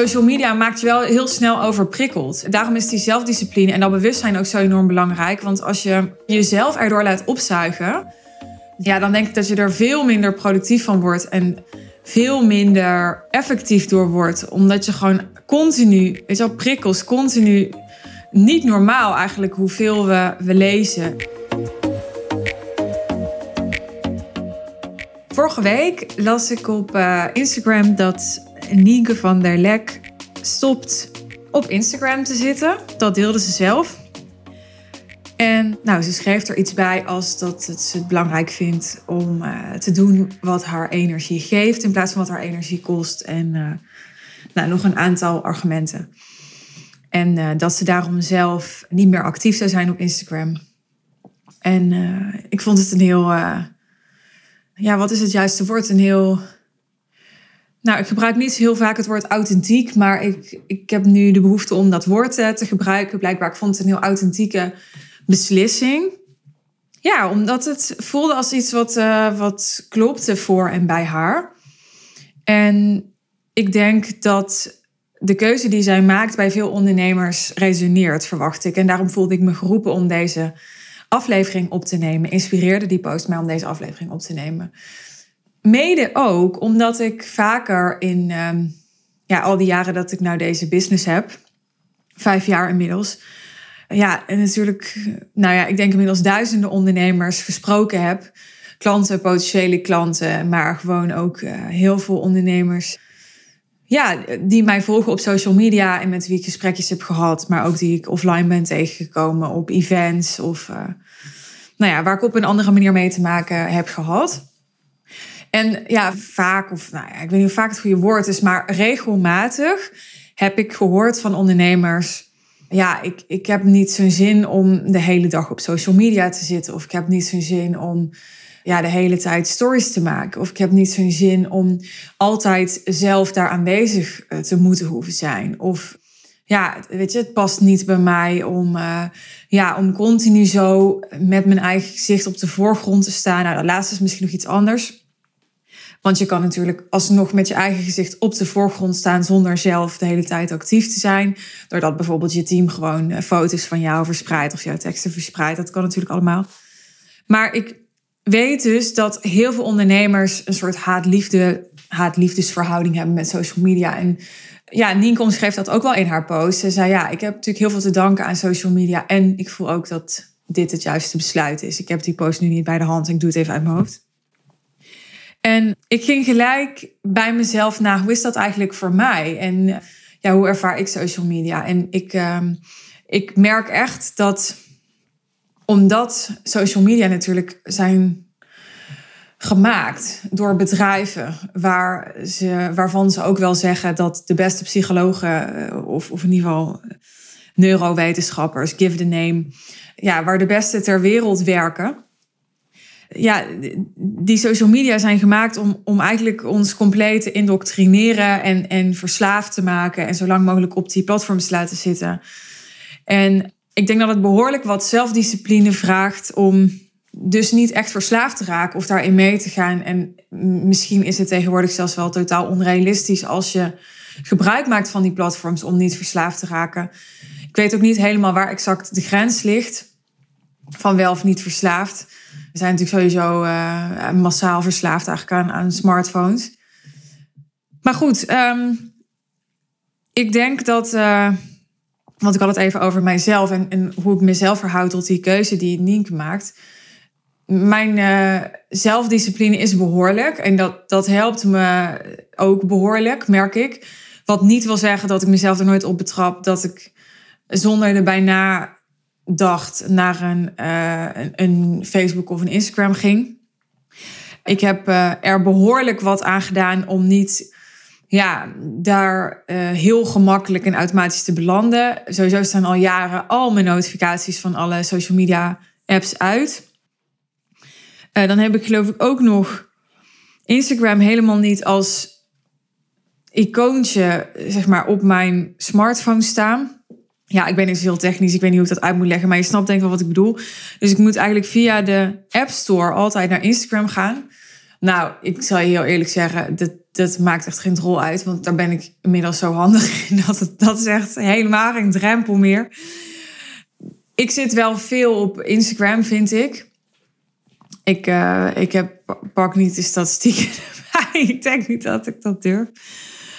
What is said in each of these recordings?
social media maakt je wel heel snel overprikkeld. Daarom is die zelfdiscipline en dat bewustzijn ook zo enorm belangrijk. Want als je jezelf erdoor laat opzuigen, ja, dan denk ik dat je er veel minder productief van wordt en veel minder effectief door wordt. Omdat je gewoon continu, weet je wel, prikkels, continu niet normaal eigenlijk hoeveel we, we lezen. Vorige week las ik op uh, Instagram dat Nienke van der Lek stopt op Instagram te zitten. Dat deelde ze zelf. En nou, ze schreef er iets bij als dat het ze het belangrijk vindt om uh, te doen wat haar energie geeft in plaats van wat haar energie kost. En uh, nou, nog een aantal argumenten. En uh, dat ze daarom zelf niet meer actief zou zijn op Instagram. En ik vond het een heel, ja, wat is het juiste woord? Een heel nou, ik gebruik niet heel vaak het woord authentiek, maar ik, ik heb nu de behoefte om dat woord eh, te gebruiken. Blijkbaar, ik vond het een heel authentieke beslissing. Ja, omdat het voelde als iets wat, uh, wat klopte voor en bij haar. En ik denk dat de keuze die zij maakt bij veel ondernemers resoneert, verwacht ik. En daarom voelde ik me geroepen om deze aflevering op te nemen. Inspireerde die post mij om deze aflevering op te nemen. Mede ook omdat ik vaker in ehm, ja, al die jaren dat ik nou deze business heb, vijf jaar inmiddels. Ja, en natuurlijk, nou ja, ik denk inmiddels duizenden ondernemers gesproken heb. Klanten, potentiële klanten, maar gewoon ook uh, heel veel ondernemers. Ja, die mij volgen op social media en met wie ik gesprekjes heb gehad, maar ook die ik offline ben tegengekomen op events of, uh, nou ja, waar ik op een andere manier mee te maken heb gehad. En ja, vaak, of nou ja, ik weet niet of vaak het goede woord is, maar regelmatig heb ik gehoord van ondernemers. Ja, ik, ik heb niet zo'n zin om de hele dag op social media te zitten. Of ik heb niet zo'n zin om ja, de hele tijd stories te maken. Of ik heb niet zo'n zin om altijd zelf daar aanwezig eh, te moeten hoeven zijn. Of ja, weet je, het past niet bij mij om, uh, ja, om continu zo met mijn eigen gezicht op de voorgrond te staan. Nou, dat laatste is misschien nog iets anders. Want je kan natuurlijk alsnog met je eigen gezicht op de voorgrond staan zonder zelf de hele tijd actief te zijn. Doordat bijvoorbeeld je team gewoon eh, foto's van jou verspreidt of jouw teksten verspreidt. Dat kan natuurlijk allemaal. Maar ik weet dus dat heel veel ondernemers een soort haat-liefde, haat-liefdesverhouding hebben met social media. En ja, Nienke schreef dat ook wel in haar post. Ze zei ja, ik heb natuurlijk heel veel te danken aan social media. En ik voel ook dat dit het juiste besluit is. Ik heb die post nu niet bij de hand. Ik doe het even uit mijn hoofd. En ik ging gelijk bij mezelf na, hoe is dat eigenlijk voor mij? En ja, hoe ervaar ik social media? En ik, uh, ik merk echt dat omdat social media natuurlijk zijn gemaakt door bedrijven waar ze, waarvan ze ook wel zeggen dat de beste psychologen, eh, of, of in ieder geval neurowetenschappers, give the name, ja, waar de beste ter wereld werken ja, die social media zijn gemaakt om, om eigenlijk ons compleet te indoctrineren en, en verslaafd te maken en zo lang mogelijk op die platforms te laten zitten. En ik denk dat het behoorlijk wat zelfdiscipline vraagt om dus niet echt verslaafd te raken of daarin mee te gaan. En misschien is het tegenwoordig zelfs wel totaal onrealistisch als je gebruik maakt van die platforms om niet verslaafd te raken. Ik weet ook niet helemaal waar exact de grens ligt van wel of niet verslaafd. We zijn natuurlijk sowieso uh, massaal verslaafd eigenlijk aan, smartphones. Maar goed, ehm, ik denk dat. Uh, want ik had het even over mijzelf en, en, hoe ik mezelf verhoud tot die keuze die Nienke maakt. Mijn uh, zelfdiscipline is behoorlijk en dat, dat helpt me ook behoorlijk, merk ik. Wat niet wil zeggen dat ik mezelf er nooit op betrap dat ik zonder er bijna dacht naar uh, een, een, Facebook of een Instagram ging. Ik heb uh, er behoorlijk wat aan gedaan om niet ja, daar uh, heel gemakkelijk en automatisch te belanden. Sowieso staan al jaren al mijn notificaties van alle social media apps uit. dan heb ik geloof ik ook nog Instagram helemaal niet als icoontje zeg maar, op mijn smartphone staan. Ja, ik ben niet heel technisch. Ik weet niet hoe ik dat uit moet leggen. Maar je snapt denk ik wel wat ik bedoel. Dus ik moet eigenlijk via de App Store altijd naar Instagram gaan. Nou, ik zal je heel eerlijk zeggen, dat, dat maakt echt geen drol uit. Want daar ben ik inmiddels zo handig in. Dat, het, dat is echt helemaal geen drempel meer. Ik zit wel veel op Instagram, vind ik. Ik, uh, ik heb, pak niet de statistieken erbij. Ik denk niet dat ik dat durf.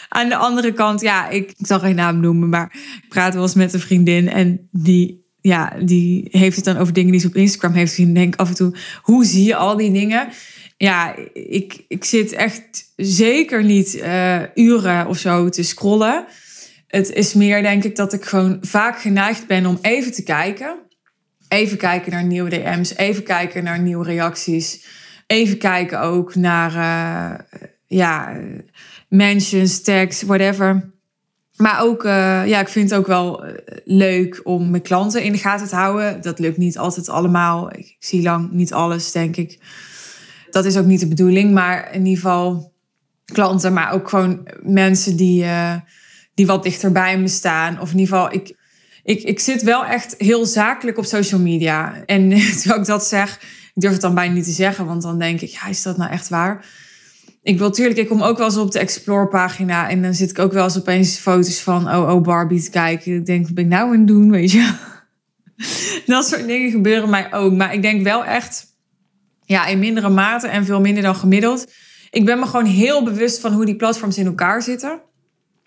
Aan de andere kant, ja, ik, ik zal geen naam noemen, maar praat wel eens met een vriendin en die, ja, die heeft het dan over dingen die ze op Instagram heeft gezien. denk af en toe, hoe zie je al die dingen? Ja, ik, ik zit echt zeker niet uh, uren of zo te scrollen. Het is meer, denk ik, dat ik gewoon vaak geneigd ben om even te kijken. Even kijken naar nieuwe DM's, even kijken naar nieuwe reacties. Even kijken ook naar, uh, ja mentions, tags, whatever. Maar ook, uh, ja, ik vind het ook wel eh, leuk om mijn klanten in de gaten te houden. Dat lukt niet altijd allemaal. Ik zie lang niet alles, denk ik. Dat is ook niet de bedoeling. Maar in ieder geval klanten, maar ook gewoon mensen die, uh, die wat dichter bij me staan. Of in ieder geval, ik, ik, ik zit wel echt heel zakelijk op social media. En terwijl ik dat zeg, ik durf het dan bijna niet te zeggen. Want dan denk ik, ja, is dat nou echt waar? Ik wil natuurlijk, ik kom ook wel eens op de Explore pagina en dan zit ik ook wel eens opeens foto's van oh, oh Barbie te kijken. Ik denk, wat ben ik nou aan het doen, weet je? dat soort dingen gebeuren mij ook. Maar ik denk wel echt, ja, in mindere mate en veel minder dan gemiddeld. Ik ben me gewoon heel bewust van hoe die platforms in elkaar zitten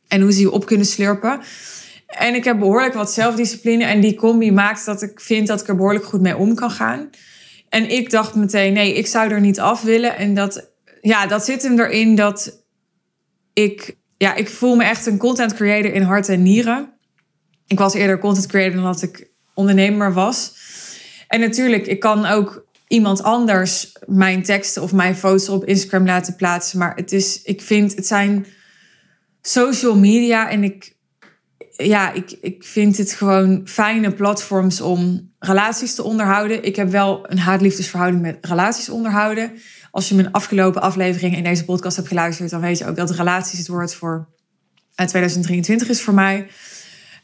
en hoe ze je op kunnen slurpen. En ik heb behoorlijk wat zelfdiscipline en die combi maakt dat ik vind dat ik er behoorlijk goed mee om kan gaan. En ik dacht meteen, nee, ik zou er niet af willen. En dat ja, dat zit hem erin dat ik, ja, ik voel me echt een content creator in hart en nieren. Ik was eerder content creator dan dat ik ondernemer was. En natuurlijk, ik kan ook iemand anders mijn teksten of mijn foto's op Instagram laten plaatsen. Maar het is, ik vind, het zijn social media en ik, ja, ik, ik vind het gewoon fijne platforms om relaties te onderhouden. Ik heb wel een haat-liefdesverhouding met relaties onderhouden. Als je mijn afgelopen aflevering in deze podcast hebt geluisterd, dan weet je ook dat relaties het woord voor 2023 eh, is voor mij.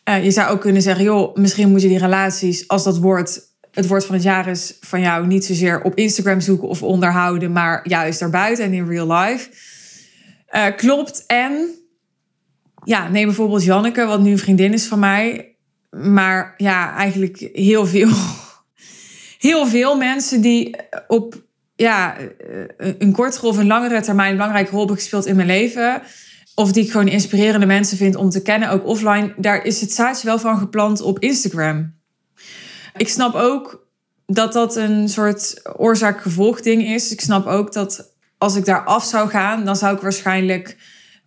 Uh, je zou ook kunnen zeggen, joh, misschien moet je die relaties, als dat woord het woord van het jaar is van jou, niet zozeer op Instagram zoeken of onderhouden, maar juist daarbuiten en in real life. Uh, klopt. En ja, neem bijvoorbeeld Janneke, wat nu een vriendin is van mij. Maar ja, eigenlijk heel veel, heel veel mensen die op ja, eh, een kortere of een langere termijn een belangrijke rol hebben gespeeld in mijn leven. Of die ik gewoon inspirerende mensen vind om te kennen, ook offline. Daar is het zaadje wel van geplant op Instagram. Ik snap ook dat dat een soort oorzaak-gevolg ding is. Ik snap ook dat als ik daar af zou gaan, dan zou ik waarschijnlijk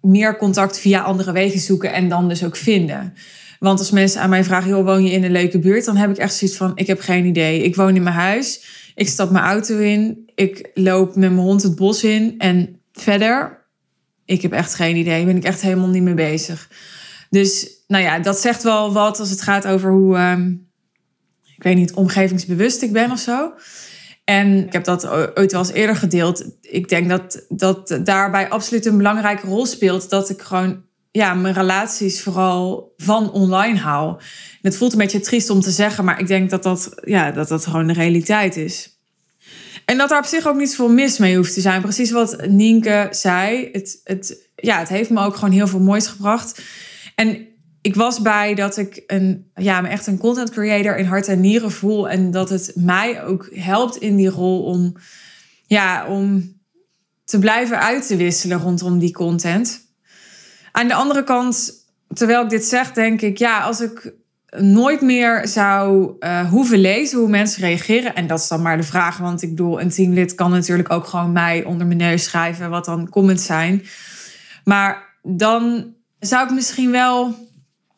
meer contact via andere wegen zoeken en dan dus ook vinden. Want als mensen aan mij vragen, joh, woon je in een leuke buurt? Dan heb ik echt zoiets van, ik heb geen idee. Ik woon in mijn huis, ik stap mijn auto in, ik loop met mijn hond het bos in en verder, ik heb echt geen idee. Ben ik echt helemaal niet mee bezig. Dus nou ja, dat zegt wel wat als het gaat over hoe, ehm, ik weet niet, omgevingsbewust ik ben of zo. En ik heb dat ooit wel eens eerder gedeeld. Ik denk dat dat daarbij absoluut een belangrijke rol speelt. Dat ik gewoon ja, mijn relaties vooral van online haal. het voelt een beetje triest om te zeggen, maar ik denk dat dat, ja, dat, dat gewoon de realiteit is. En dat daar op zich ook niet zoveel mis mee hoeft te zijn. Precies wat Nienke zei. Het, het, ja, het heeft me ook gewoon heel veel moois gebracht. En ik was bij dat ik een, ja, me echt een content creator in hart en nieren voel. En dat het mij ook helpt in die rol om, ja, om te blijven uit te wisselen rondom die content. Aan de andere kant, terwijl ik dit zeg, denk ik, ja, als ik nooit meer zou uh, hoeven lezen hoe mensen reageren. En dat is dan maar de vraag, want ik bedoel, een teamlid kan natuurlijk ook gewoon mij onder mijn neus schrijven, wat dan comments zijn. Maar dan zou ik misschien wel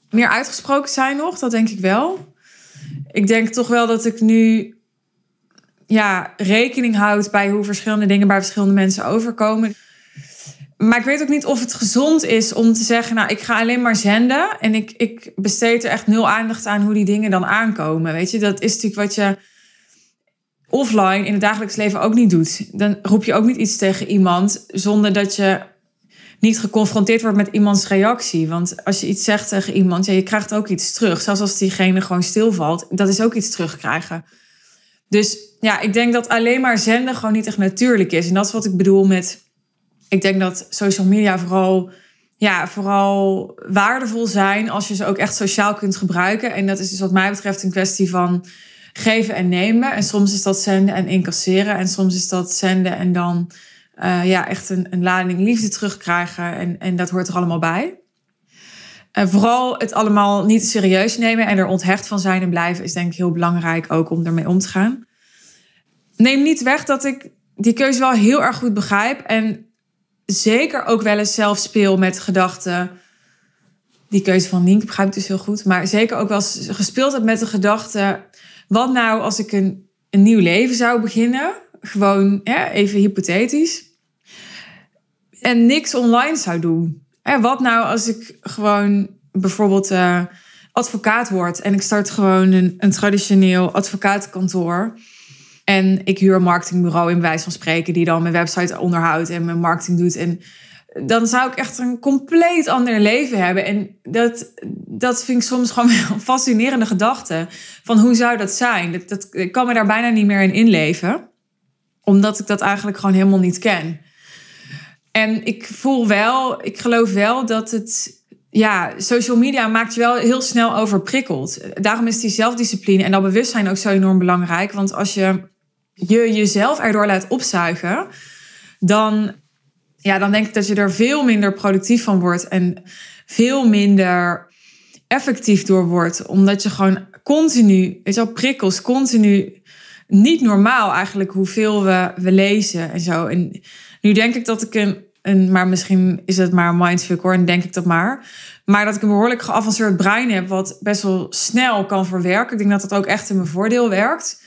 meer uitgesproken zijn nog, dat denk ik wel. Ik denk toch wel dat ik nu ja, rekening houd bij hoe verschillende dingen bij verschillende mensen overkomen. Maar ik weet ook niet of het gezond is om te zeggen, nou, ik ga alleen maar zenden. En ik, ik besteed er echt nul aandacht aan hoe die dingen dan aankomen. Weet je, dat is natuurlijk wat je offline in het dagelijks leven ook niet doet. Dan roep je ook niet iets tegen iemand zonder dat je niet geconfronteerd wordt met iemands reactie. Want als je iets zegt tegen iemand, ja, je krijgt ook iets terug. Zelfs als diegene gewoon stilvalt, dat is ook iets terugkrijgen. Dus ja, ik denk dat alleen maar zenden gewoon niet echt natuurlijk is. En dat is wat ik bedoel met. Ik denk dat social media vooral, ja, vooral waardevol zijn als je ze ook echt sociaal kunt gebruiken. En dat is dus wat mij betreft een kwestie van geven en nemen. En soms is dat zenden en incasseren. En soms is dat zenden en dan uh, ja, echt een, een lading liefde terugkrijgen. En, en dat hoort er allemaal bij. En vooral het allemaal niet serieus nemen en er onthecht van zijn en blijven is denk ik heel belangrijk ook om ermee om te gaan. Neem niet weg dat ik die keuze wel heel erg goed begrijp en zeker ook wel eens zelf speel met gedachten. Die keuze van Nienke begrijp ik dus heel goed, maar zeker ook wel gespeeld heb met de gedachte: wat nou als ik een, een nieuw leven zou beginnen? Gewoon even hypothetisch. En niks online zou doen. En wat nou als ik gewoon bijvoorbeeld uh, advocaat word en ik start gewoon een, een traditioneel advocatenkantoor. En ik huur een marketingbureau in wijze van spreken, die dan mijn website onderhoudt en mijn marketing doet. En dan zou ik echt een compleet ander leven hebben. En dat, dat vind ik soms gewoon een fascinerende gedachte. Van hoe zou dat zijn? Dat, ik kan me daar bijna niet meer in inleven. Omdat ik dat eigenlijk gewoon helemaal niet ken. En ik voel wel, ik geloof wel dat het. Ja, social media maakt je wel heel snel overprikkeld. Daarom is die zelfdiscipline en dat bewustzijn ook zo enorm belangrijk. Want als je je jezelf erdoor laat opzuigen, dan, ja, dan denk ik dat je er veel minder productief van wordt en veel minder effectief door wordt. Omdat je gewoon continu, wel, prikkels, continu niet normaal eigenlijk hoeveel we, we lezen en zo. En nu denk ik dat ik een, een maar misschien is het maar mindfuck hoor, en denk ik dat maar. Maar dat ik een behoorlijk geavanceerd brein heb, wat best wel snel kan verwerken. Ik denk dat dat ook echt in mijn voordeel werkt.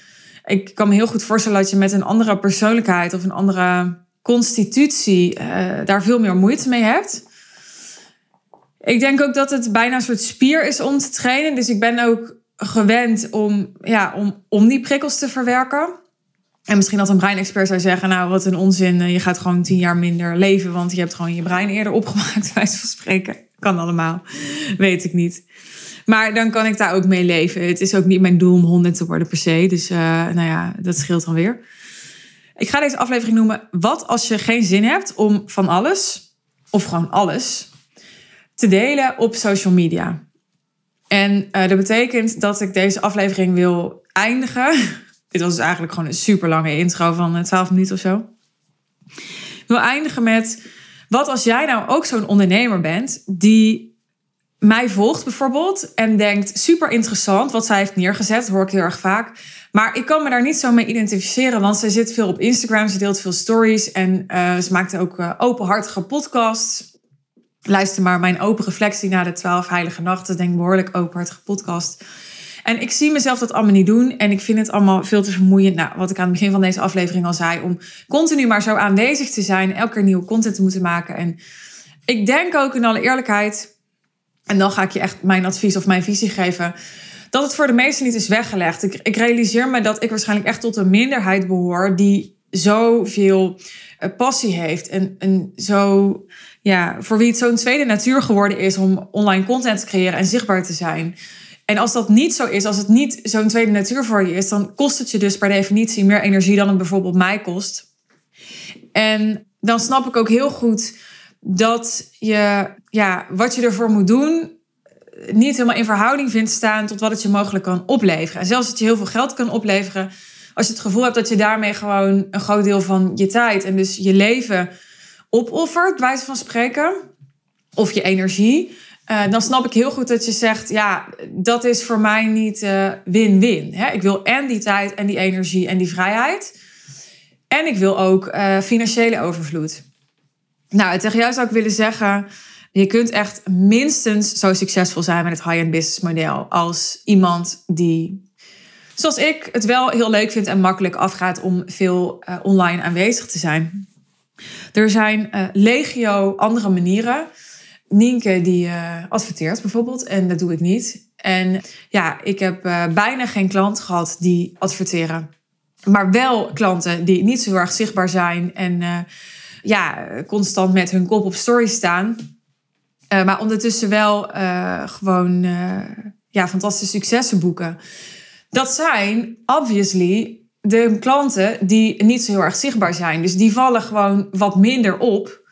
Ik kan me heel goed voorstellen dat je met een andere persoonlijkheid of een andere constitutie uh, daar veel meer moeite mee hebt. Ik denk ook dat het bijna een soort spier is om te trainen. Dus ik ben ook gewend om, ja, om, om die prikkels te verwerken. En misschien dat een breinexpert zou zeggen, nou wat een onzin, eh, je gaat gewoon tien jaar minder leven, want je hebt gewoon je brein eerder opgemaakt, wijze van spreken. Kan allemaal, weet ik niet. Maar dan kan ik daar ook mee leven. Het is ook niet mijn doel om honderd te worden per se, dus uh, nou ja, dat scheelt dan weer. Ik ga deze aflevering noemen, wat als je geen zin hebt om van alles, of gewoon alles, te delen op social media. En uh, dat betekent dat ik deze aflevering wil eindigen dit was dus eigenlijk gewoon een super lange intro van 12 eh, minuten of zo. Ik wil eindigen met: wat als jij nou ook zo'n ondernemer bent die mij volgt bijvoorbeeld en denkt super interessant wat zij heeft neergezet, hoor ik heel erg vaak. Maar ik kan me daar niet zo mee identificeren, want ze zit veel op Instagram, ze deelt veel stories en uh, ze maakt ook uh, openhartige podcasts. Luister maar mijn open reflectie na de 12 heilige nachten, denk behoorlijk openhartige podcast. En ik zie mezelf dat allemaal niet doen. En ik vind het allemaal veel te vermoeiend. Nou, wat ik aan het begin van deze aflevering al zei. Om continu maar zo aanwezig te zijn. Elke keer nieuwe content te moeten maken. En ik denk ook in alle eerlijkheid. En dan ga ik je echt mijn advies of mijn visie geven. Dat het voor de meesten niet is weggelegd. Ik, ik realiseer me dat ik waarschijnlijk echt tot een minderheid behoor. Die zoveel eh, passie heeft. En, en zo, ja, voor wie het zo'n tweede natuur geworden is om online content te creëren en zichtbaar te zijn. En als dat niet zo is, als het niet zo'n tweede natuur voor je is, dan kost het je dus per definitie meer energie dan het bijvoorbeeld mij kost. En dan snap ik ook heel goed dat je, ja, wat je ervoor moet doen, niet helemaal in verhouding vindt staan tot wat het je mogelijk kan opleveren. En zelfs dat je heel veel geld kan opleveren, als je het gevoel hebt dat je daarmee gewoon een groot deel van je tijd en dus je leven opoffert, wijze van spreken, of je energie, uh, dan snap ik heel goed dat je zegt, ja, dat is voor mij niet uh, win-win. ik wil en die tijd en die energie en die vrijheid. En ik wil ook financiële overvloed. Nou, tegen jou zou ik willen zeggen, je kunt echt minstens zo succesvol zijn met het high-end business model als iemand die, zoals ik, het wel heel leuk vindt en makkelijk afgaat om veel online aanwezig te zijn. Er zijn legio andere manieren Nienke die uh, adverteert bijvoorbeeld en dat doe ik niet. En ja, ik heb bijna geen klant gehad die adverteren. Maar wel klanten die niet zo erg zichtbaar zijn en ja, constant met hun kop op story staan. maar ondertussen wel gewoon ja, fantastische successen boeken. Dat zijn obviously de klanten die niet zo heel erg zichtbaar zijn. Dus die vallen gewoon wat minder op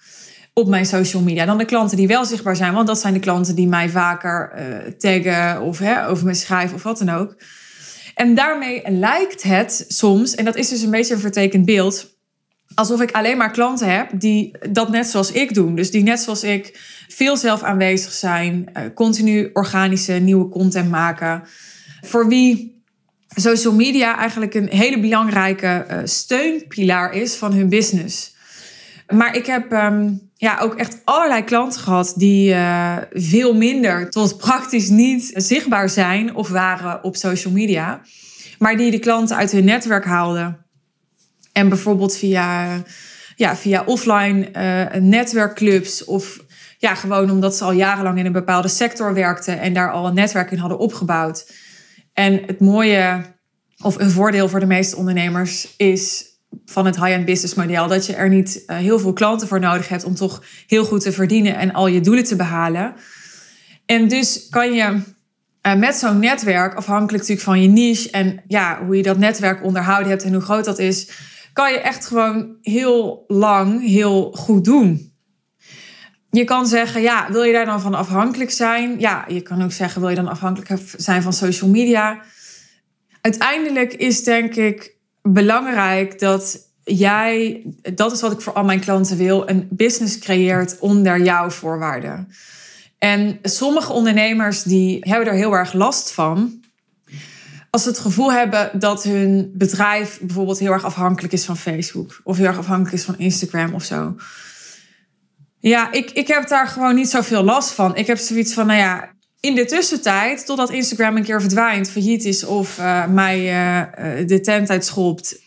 op mijn social media dan de klanten die wel zichtbaar zijn. Want dat zijn de klanten die mij vaker taggen of hè, over me schrijven of wat dan ook. En daarmee lijkt het soms, en dat is dus een beetje een vertekend beeld, alsof ik alleen maar klanten heb die dat net zoals ik doen. Dus die net zoals ik veel zelf aanwezig zijn, uh, continu organische nieuwe content maken. Voor wie social media eigenlijk een hele belangrijke uh, steunpilaar is van hun business. Maar ik heb um, ja, ook echt allerlei klanten gehad die uh, veel minder tot praktisch niet zichtbaar zijn of waren op social media. Maar die de klanten uit hun netwerk haalden. En bijvoorbeeld via, ja, via offline uh, netwerkclubs of ja, gewoon omdat ze al jarenlang in een bepaalde sector werkten en daar al een netwerk in hadden opgebouwd. En het mooie of een voordeel voor de meeste ondernemers is van het high-end business model. Dat je er niet uh, heel veel klanten voor nodig hebt om toch heel goed te verdienen en al je doelen te behalen. En dus kan je uh, met zo'n netwerk, afhankelijk natuurlijk van je niche en ja, hoe je dat netwerk onderhouden hebt en hoe groot dat is, kan je echt gewoon heel lang heel goed doen. Je kan zeggen, ja, wil je daar dan van afhankelijk zijn? Ja, je kan ook zeggen, wil je dan afhankelijk zijn van social media? Uiteindelijk is denk ik belangrijk dat jij, dat is wat ik voor al mijn klanten wil, een business creëert onder jouw voorwaarden. En sommige ondernemers die hebben er heel erg last van. Als ze het gevoel hebben dat hun bedrijf bijvoorbeeld heel erg afhankelijk is van Facebook. Of heel erg afhankelijk is van Instagram of zo. Ja, ik, ik heb daar gewoon niet zoveel last van. Ik heb zoiets van, nou ja, in de tussentijd, totdat Instagram een keer verdwijnt, failliet is of uh, mij uh, de tent uitschopt,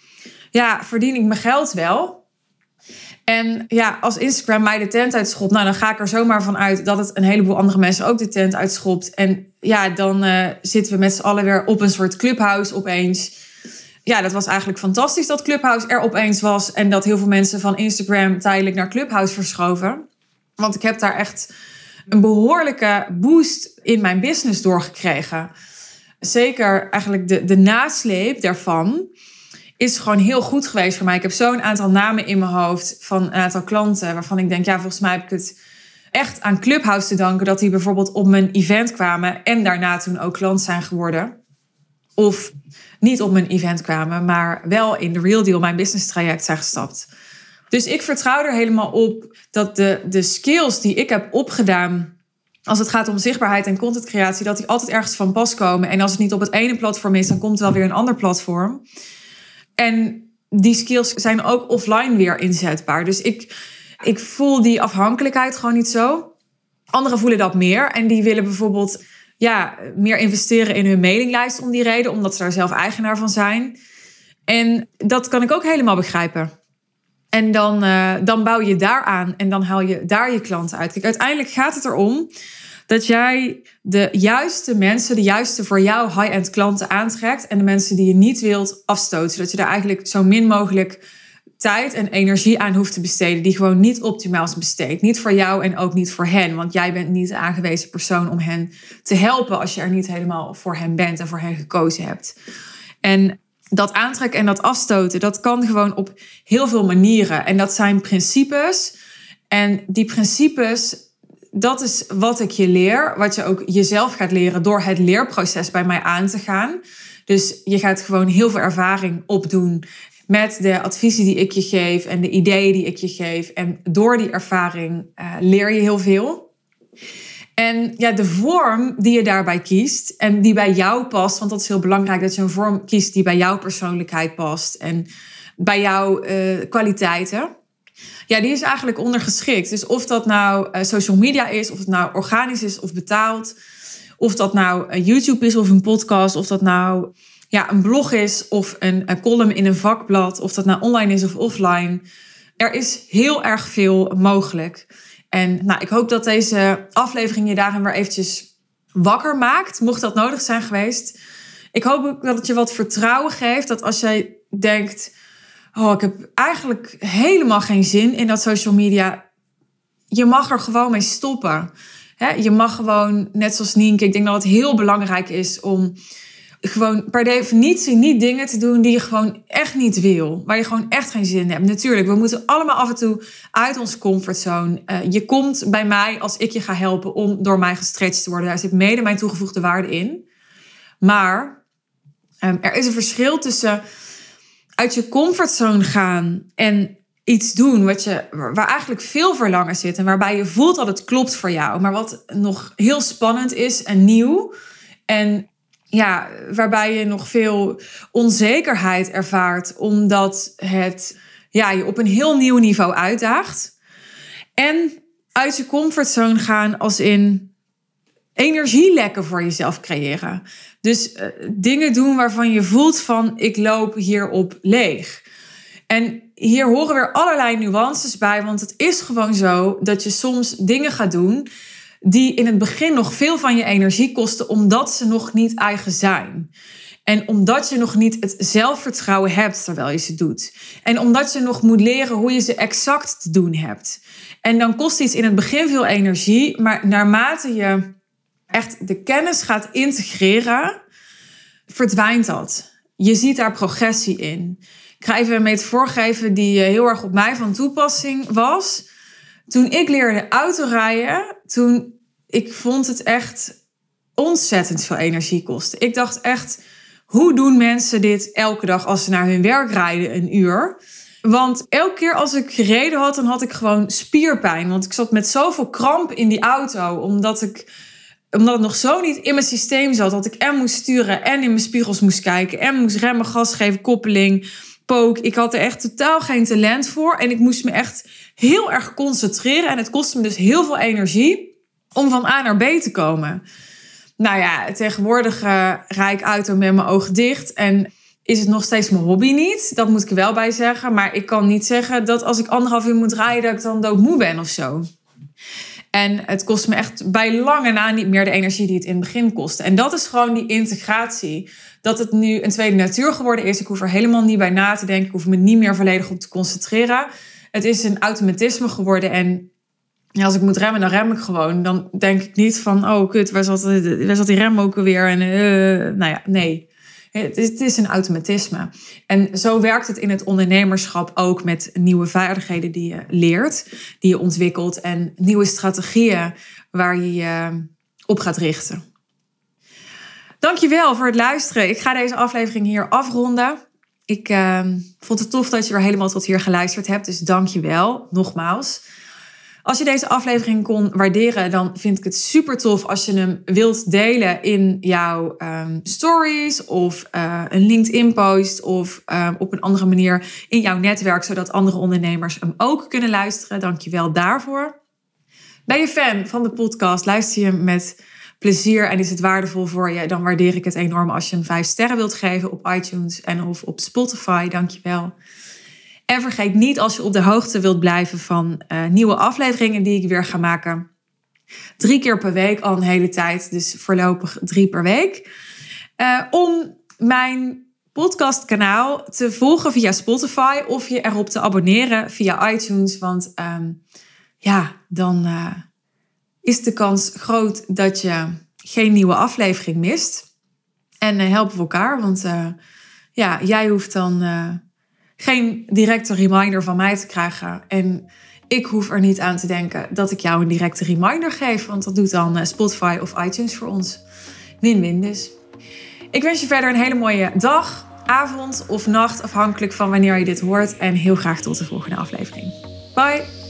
ja, verdien ik mijn geld wel. En ja, als Instagram mij de tent uitschopt, nou dan ga ik er zomaar van uit dat het een heleboel andere mensen ook de tent uitschopt. En ja, dan uh, zitten we met z'n allen weer op een soort clubhouse opeens. Ja, dat was eigenlijk fantastisch dat Clubhouse er opeens was en dat heel veel mensen van Instagram tijdelijk naar Clubhouse verschoven. Want ik heb daar echt een behoorlijke boost in mijn business doorgekregen. Zeker eigenlijk de, de nasleep daarvan is gewoon heel goed geweest voor mij. Ik heb zo'n aantal namen in mijn hoofd van een aantal klanten waarvan ik denk, ja, volgens mij heb ik het echt aan Clubhouse te danken dat die bijvoorbeeld op mijn event kwamen en daarna toen ook klant zijn geworden. Of niet op mijn event kwamen, maar wel in de Real Deal, mijn business traject zijn gestapt. Dus ik vertrouw er helemaal op dat de, de skills die ik heb opgedaan als het gaat om zichtbaarheid en contentcreatie, dat die altijd ergens van pas komen. En als het niet op het ene platform is, dan komt het wel weer een ander platform. En die skills zijn ook offline weer inzetbaar. Dus ik, ik voel die afhankelijkheid gewoon niet zo. Anderen voelen dat meer en die willen bijvoorbeeld ja, meer investeren in hun mailinglijst om die reden, omdat ze daar zelf eigenaar van zijn. En dat kan ik ook helemaal begrijpen. En dan, uh, dan bouw je daar aan en dan haal je daar je klanten uit. Kijk, uiteindelijk gaat het erom dat jij de juiste mensen, de juiste voor jou high-end klanten aantrekt en de mensen die je niet wilt afstoten. Zodat je daar eigenlijk zo min mogelijk tijd en energie aan hoeft te besteden, die gewoon niet optimaal is besteed. Niet voor jou en ook niet voor hen, want jij bent niet de aangewezen persoon om hen te helpen als je er niet helemaal voor hen bent en voor hen gekozen hebt. En dat aantrekken en dat afstoten, dat kan gewoon op heel veel manieren. En dat zijn principes. En die principes, dat is wat ik je leer. Wat je ook jezelf gaat leren door het leerproces bij mij aan te gaan. Dus je gaat gewoon heel veel ervaring opdoen met de adviezen die ik je geef en de ideeën die ik je geef. En door die ervaring uh, leer je heel veel. En ja, de vorm die je daarbij kiest en die bij jou past, want dat is heel belangrijk dat je een vorm kiest die bij jouw persoonlijkheid past en bij jouw uh, kwaliteiten. Ja, die is eigenlijk ondergeschikt. Dus of dat nou uh, social media is, of het nou organisch is of betaald, of dat nou YouTube is of een podcast, of dat nou ja, een blog is of een, een column in een vakblad, of dat nou online is of offline. Er is heel erg veel mogelijk. En nou, ik hoop dat deze aflevering je daarin weer eventjes wakker maakt, mocht dat nodig zijn geweest. Ik hoop ook dat het je wat vertrouwen geeft, dat als jij denkt, oh, ik heb eigenlijk helemaal geen zin in dat social media, je mag er gewoon mee stoppen. je mag gewoon, net zoals Nienke, ik denk dat het heel belangrijk is om gewoon per definitie niet dingen te doen die je gewoon echt niet wil. Waar je gewoon echt geen zin in hebt. Natuurlijk, we moeten allemaal af en toe uit onze comfortzone. Uh, je komt bij mij als ik je ga helpen om door mij gestretched te worden. Daar zit mede mijn toegevoegde waarde in. Maar um, er is een verschil tussen uit je comfortzone gaan en iets doen wat je, waar eigenlijk veel verlangen zit en waarbij je voelt dat het klopt voor jou, maar wat nog heel spannend is en nieuw. En ja, waarbij je nog veel onzekerheid ervaart, omdat het ja, je op een heel nieuw niveau uitdaagt. En uit je comfortzone gaan als in energielekken voor jezelf creëren. Dus uh, dingen doen waarvan je voelt van ik loop hierop leeg. En hier horen weer allerlei nuances bij, want het is gewoon zo dat je soms dingen gaat doen die in het begin nog veel van je energie kosten, omdat ze nog niet eigen zijn. En omdat je nog niet het zelfvertrouwen hebt terwijl je ze doet. En omdat je nog moet leren hoe je ze exact te doen hebt. En dan kost iets in het begin veel energie, maar naarmate je echt de kennis gaat integreren, verdwijnt dat. Je ziet daar progressie in. Ik ga even met voorgeven die eh, heel erg op mij van toepassing was. Toen ik leerde autorijden, toen ik vond het echt ontzettend veel energie kosten. Ik dacht echt, hoe doen mensen dit elke dag als ze naar hun werk rijden een uur? Want elke keer als ik gereden had, dan had ik gewoon spierpijn. Want ik zat met zoveel kramp in die auto, omdat ik omdat het nog zo niet in mijn systeem zat dat ik en moest sturen en in mijn spiegels moest kijken en moest remmen, gas geven, koppeling, pook. Ik had er echt totaal geen talent voor en ik moest me echt heel erg concentreren en het kostte me dus heel veel energie om van A naar B te komen. Nou ja, tegenwoordig uh, rijd ik auto met mijn ogen dicht en is het nog steeds mijn hobby niet. Dat moet ik er wel bij zeggen. Maar ik kan niet zeggen dat als ik anderhalf uur moet rijden, dat ik dan doodmoe ben of zo. En het kost me echt bij lange na niet meer de energie die het in het begin kostte. En dat is gewoon die integratie. Dat het nu een tweede natuur geworden is. Ik hoef er helemaal niet bij na te denken. Ik hoef me niet meer volledig op te concentreren. Het is een automatisme geworden. En als ik moet remmen, dan rem ik gewoon. Dan denk ik niet van, oh kut, waar zat, waar zat die rem ook alweer? En uh, nou ja, nee. Het is, een automatisme. En zo werkt het in het ondernemerschap ook met nieuwe vaardigheden die je leert, die je ontwikkelt en nieuwe strategieën waar je je op gaat richten. Dankjewel voor het luisteren. Ik ga deze aflevering hier afronden. Ik uh, vond het tof dat je er helemaal tot hier geluisterd hebt, dus dankjewel nogmaals. Als je deze aflevering kon waarderen, dan vind ik het super tof als je hem wilt delen in jouw um, stories of uh, een LinkedIn-post of um, op een andere manier in jouw netwerk, zodat andere ondernemers hem ook kunnen luisteren. Dank je wel daarvoor. Ben je fan van de podcast? Luister je hem met plezier en is het waardevol voor je? Dan waardeer ik het enorm als je hem vijf sterren wilt geven op iTunes en of op Spotify. Dank je wel. En vergeet niet als je op de hoogte wilt blijven van uh, nieuwe afleveringen die ik weer ga maken. Drie keer per week al een hele tijd, dus voorlopig drie per week. Uh, om mijn podcastkanaal te volgen via Spotify of je erop te abonneren via iTunes. Want um, ja, dan uh, is de kans groot dat je geen nieuwe aflevering mist. En helpen we elkaar, want ja, jij hoeft dan geen directe reminder van mij te krijgen. En ik hoef er niet aan te denken dat ik jou een directe reminder geef. Want dat doet dan eh, Spotify of iTunes voor ons. Win-win dus. Ik wens je verder een hele mooie dag, avond of nacht, afhankelijk van wanneer je dit hoort. En heel graag tot de volgende aflevering. Bye!